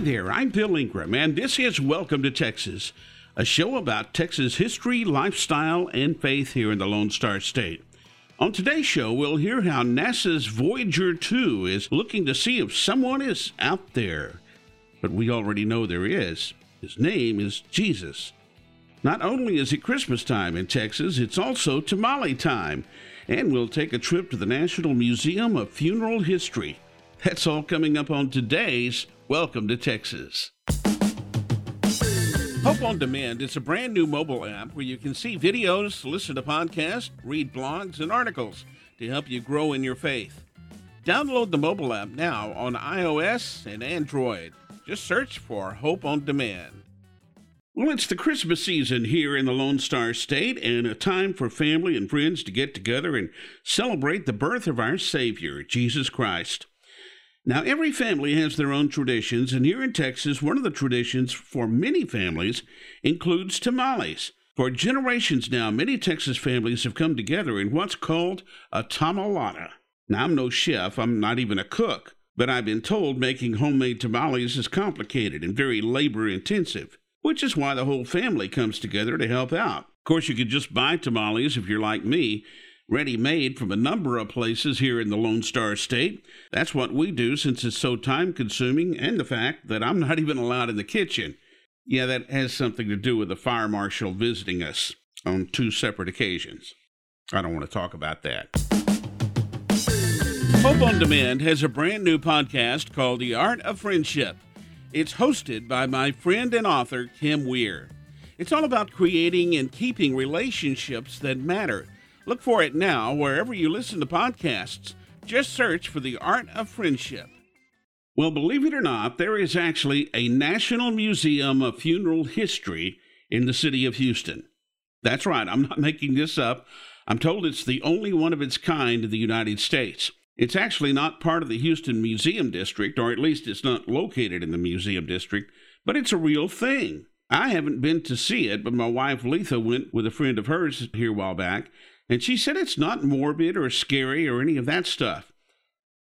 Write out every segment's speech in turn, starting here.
there, I'm Bill Ingram, and this is Welcome to Texas, a show about Texas history, lifestyle, and faith here in the Lone Star State. On today's show, we'll hear how NASA's Voyager 2 is looking to see if someone is out there. But we already know there is. His name is Jesus. Not only is it Christmas time in Texas, it's also tamale time. And we'll take a trip to the National Museum of Funeral History. That's all coming up on today's Welcome to Texas. Hope on Demand is a brand new mobile app where you can see videos, listen to podcasts, read blogs, and articles to help you grow in your faith. Download the mobile app now on iOS and Android. Just search for Hope on Demand. Well, it's the Christmas season here in the Lone Star State and a time for family and friends to get together and celebrate the birth of our Savior, Jesus Christ. Now, every family has their own traditions, and here in Texas, one of the traditions for many families includes tamales. For generations now, many Texas families have come together in what's called a tamalada. Now, I'm no chef, I'm not even a cook, but I've been told making homemade tamales is complicated and very labor intensive, which is why the whole family comes together to help out. Of course, you could just buy tamales if you're like me, ready made from a number of places here in the Lone Star State. That's what we do since it's so time consuming, and the fact that I'm not even allowed in the kitchen. Yeah, that has something to do with the fire marshal visiting us on two separate occasions. I don't want to talk about that. Hope on Demand has a brand new podcast called The Art of Friendship. It's hosted by my friend and author, Kim Weir. It's all about creating and keeping relationships that matter Look for it now wherever you listen to podcasts. Just search for The Art of Friendship. Well, believe it or not, there is actually a National Museum of Funeral History in the city of Houston. That's right, I'm not making this up. I'm told it's the only one of its kind in the United States. It's actually not part of the Houston Museum District, or at least it's not located in the Museum District, but it's a real thing. I haven't been to see it, but my wife Letha went with a friend of hers here a while back, and she said it's not morbid or scary or any of that stuff.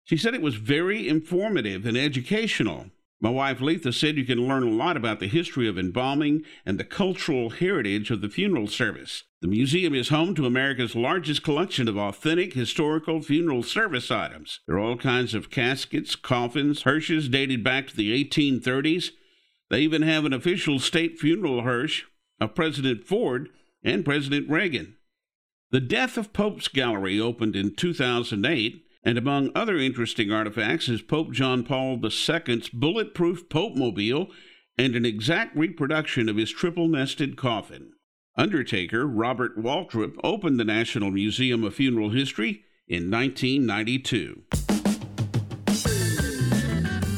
She said it was very informative and educational. My wife Letha said you can learn a lot about the history of embalming and the cultural heritage of the funeral service. The museum is home to America's largest collection of authentic historical funeral service items. There are all kinds of caskets, coffins, hearses dated back to the 1830s. They even have an official state funeral hearse of President Ford and President Reagan. The Death of Popes Gallery opened in 2008, and among other interesting artifacts is Pope John Paul II's bulletproof Pope Mobile and an exact reproduction of his triple nested coffin. Undertaker Robert Waltrip opened the National Museum of Funeral History in 1992.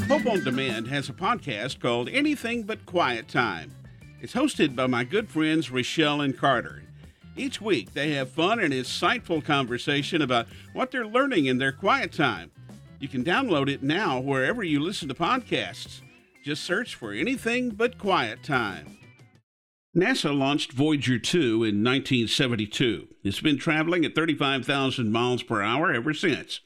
Hope on Demand has a podcast called Anything But Quiet Time. It's hosted by my good friends Rochelle and Carter. Each week, they have fun and insightful conversation about what they're learning in their quiet time. You can download it now wherever you listen to podcasts. Just search for anything but quiet time. NASA launched Voyager 2 in 1972. It's been traveling at 35,000 miles per hour ever since.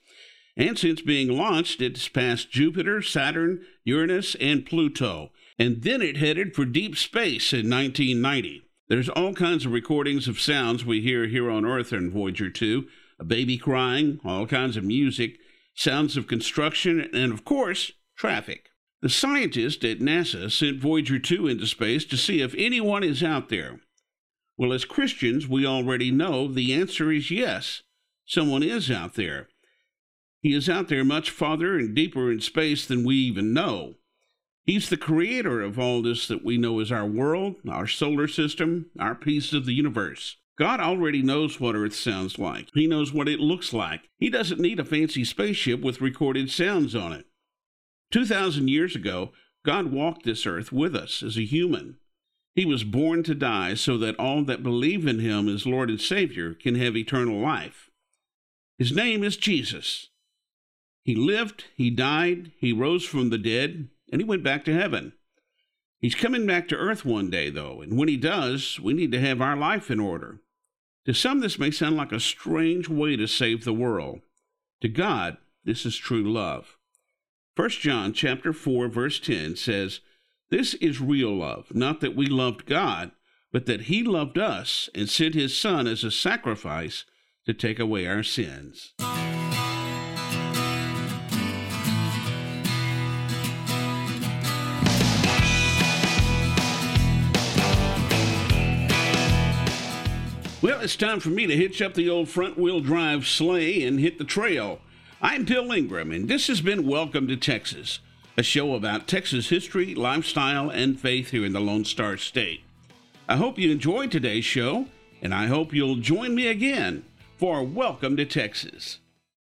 And since being launched, it's passed Jupiter, Saturn, Uranus, and Pluto. And then it headed for deep space in 1990. There's all kinds of recordings of sounds we hear here on Earth in Voyager 2 a baby crying, all kinds of music, sounds of construction, and of course, traffic. The scientists at NASA sent Voyager 2 into space to see if anyone is out there. Well, as Christians, we already know the answer is yes. Someone is out there. He is out there much farther and deeper in space than we even know. He's the creator of all this that we know as our world, our solar system, our piece of the universe. God already knows what Earth sounds like. He knows what it looks like. He doesn't need a fancy spaceship with recorded sounds on it. 2,000 years ago, God walked this earth with us as a human. He was born to die so that all that believe in him as Lord and Savior can have eternal life. His name is Jesus. He lived, he died, he rose from the dead, and he went back to heaven. He's coming back to earth one day, though, and when he does, we need to have our life in order. To some, this may sound like a strange way to save the world. To God, this is true love. 1 John chapter 4 verse 10 says, "This is real love, not that we loved God, but that he loved us and sent his son as a sacrifice to take away our sins." Well, it's time for me to hitch up the old front wheel drive sleigh and hit the trail. I'm Bill Ingram, and this has been Welcome to Texas, a show about Texas history, lifestyle, and faith here in the Lone Star State. I hope you enjoyed today's show, and I hope you'll join me again for Welcome to Texas.